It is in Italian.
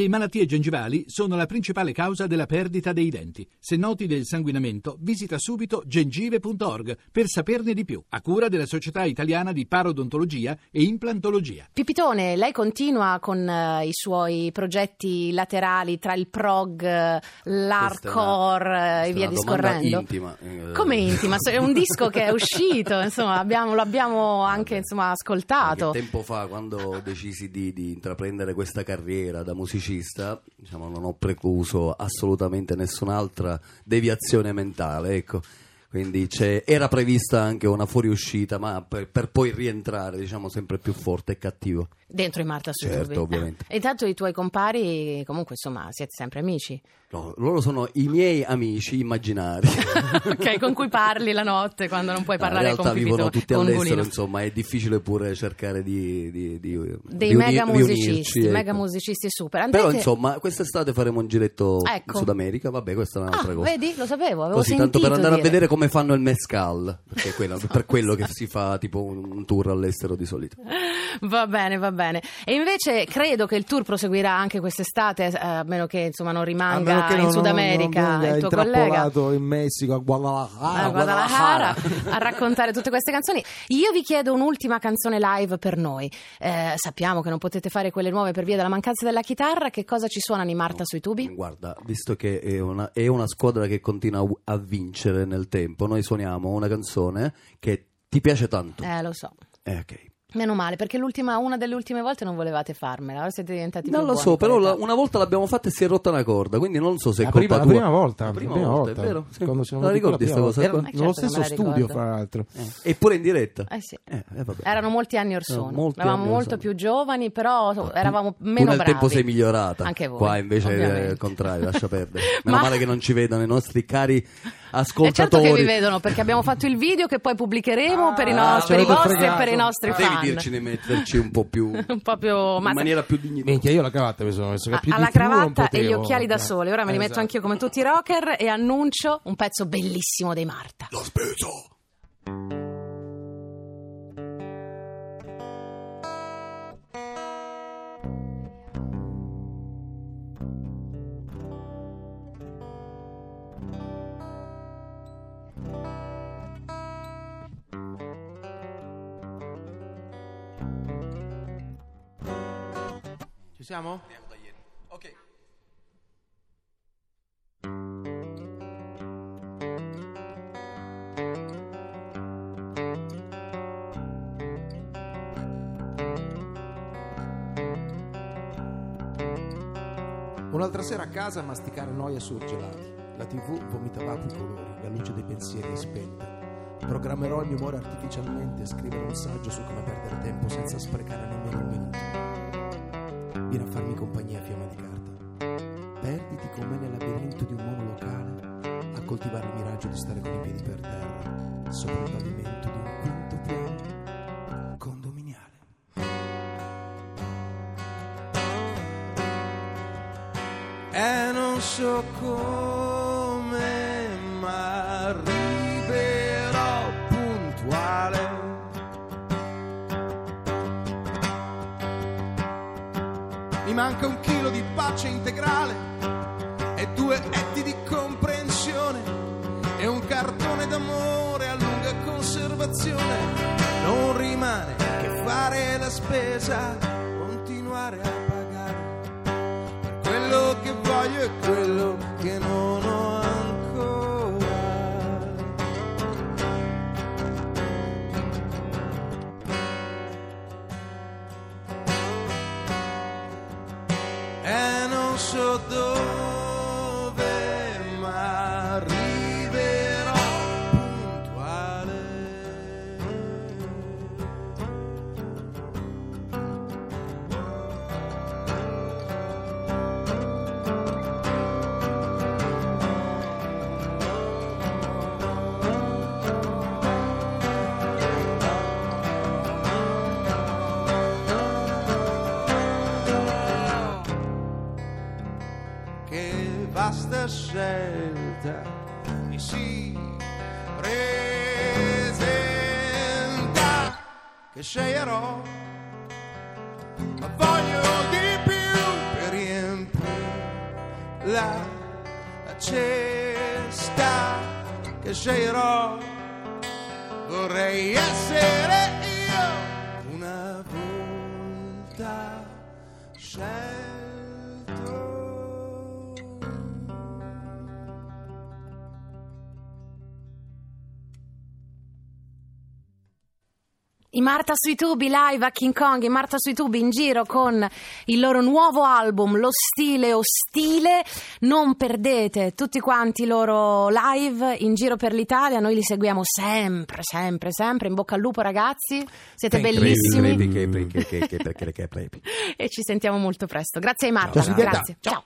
Le malattie gengivali sono la principale causa della perdita dei denti. Se noti del sanguinamento, visita subito gengive.org per saperne di più, a cura della Società Italiana di Parodontologia e Implantologia. Pipitone, lei continua con eh, i suoi progetti laterali tra il prog, eh, l'hardcore eh, e via discorrendo? intima. Come intima? È un disco che è uscito, insomma, abbiamo- lo abbiamo anche insomma, ascoltato. Qualche tempo fa, quando decisi di, di intraprendere questa carriera da musicista, diciamo, non ho precluso assolutamente nessun'altra deviazione mentale, ecco. Quindi c'è- era prevista anche una fuoriuscita, ma per, per poi rientrare, diciamo, sempre più forte e cattivo. Dentro i Marta su Certo, Tubi. ovviamente. E intanto i tuoi compari, comunque, insomma, siete sempre amici. No, loro sono i miei amici immaginari. ok, con cui parli la notte quando non puoi In parlare realtà con vivono Pipitone. tutti con all'estero, Gulino. insomma, è difficile pure cercare di, di, di Dei di uni- mega musicisti, ecco. mega musicisti super. Andrete- Però insomma, quest'estate faremo un giretto Ecco. in Sud America, vabbè, questa è Ah, un'altra cosa. vedi, lo sapevo, avevo Così, sentito tanto per andare a vedere come fanno il mezcal, perché è quello- per quello che si fa tipo un, tour all'estero di solito. Va bene, va bene. E invece credo che il tour proseguirà anche quest'estate, eh, a meno che insomma non rimanga in non- Sud non- America non venga il tuo collega. in Messico a Guadalajara, a Guadalajara a raccontare tutte queste canzoni. Io vi chiedo un'ultima canzone live per noi. Eh, sappiamo che non potete fare quelle nuove per via della mancanza della chitarra. Che cosa ci suonano i Marta sui tubi? Guarda, visto che è una, è una squadra che continua a vincere nel tempo, noi suoniamo una canzone che ti piace tanto. Eh, lo so. Eh, ok. Meno male, perché l'ultima, una delle ultime volte non volevate farmela, ora siete diventati Non più lo so, però la- una volta l'abbiamo fatta e si è rotta una corda, quindi non so se è La colpa prima, la tua. prima volta, La la prima prima volta, volta, è vero? Sì. Quando siamo La ricordi la questa cosa qua? Eh, Nello certo me stesso la studio, fra l'altro. Eh, Eppure in diretta. Eh sì. Eh, eh, vabbè. Erano molti anni or sono, Erano molti eravamo molto sono. più giovani, però Tu- eravamo tu meno nel bravi. tempo sei migliorata. Anche voi. Qua invece è il contrario, lascia perdere. Meno Ma- male che non ci vedono i nostri cari E ascoltatori. certo che vi vedono perché abbiamo fatto il video che poi pubblicheremo per i, Ah, nostri, ci per i vostri e fregato. per i nostri Devi fan. dirci di metterci un po' più Un po' più ma in maniera più dignitosa. Minchia, io la cravatta mi sono messo che Ah, più di alla cravatta e gli occhiali da sole. Ora me li metto esatto. anch'io come tutti i rocker e annuncio un pezzo bellissimo dei Marta. L'ho speso. Ci siamo? Ok. Un'altra sera a casa a masticare noia surgelati. La tv vomita vapori colori, la luce dei pensieri è spenta. Programmerò il mio umore artificialmente e scriverò un saggio su come perdere tempo senza sprecare nemmeno un minuto. Vieni a farmi compagnia, fiamma di carta. Perditi con me nel labirinto di un monolocale a coltivare il miraggio di stare con i piedi per terra sopra il pavimento di un quinto piano condominiale. E non so come, Mi manca un chilo di pace integrale e due etti di comprensione e un cartone d'amore a lunga conservazione. Non rimane che fare la spesa, continuare a pagare per quello che voglio e quello che non non so vasta scelta mi si presenta che sceglierò ma voglio di più per riempire la cesta che sceglierò. Vorrei essere io una volta scelto. I Marta sui tubi live a King Kong, i Marta sui tubi in giro con il loro nuovo album Lo stile ostile. Non perdete tutti quanti i loro live in giro per l'Italia, noi li seguiamo sempre, sempre, sempre. In bocca al lupo ragazzi, siete Crepi, bellissimi che- che- che- che- che- crepi. e ci sentiamo molto presto. Grazie ai Marta, Ciao, Silvietta. grazie. Ciao.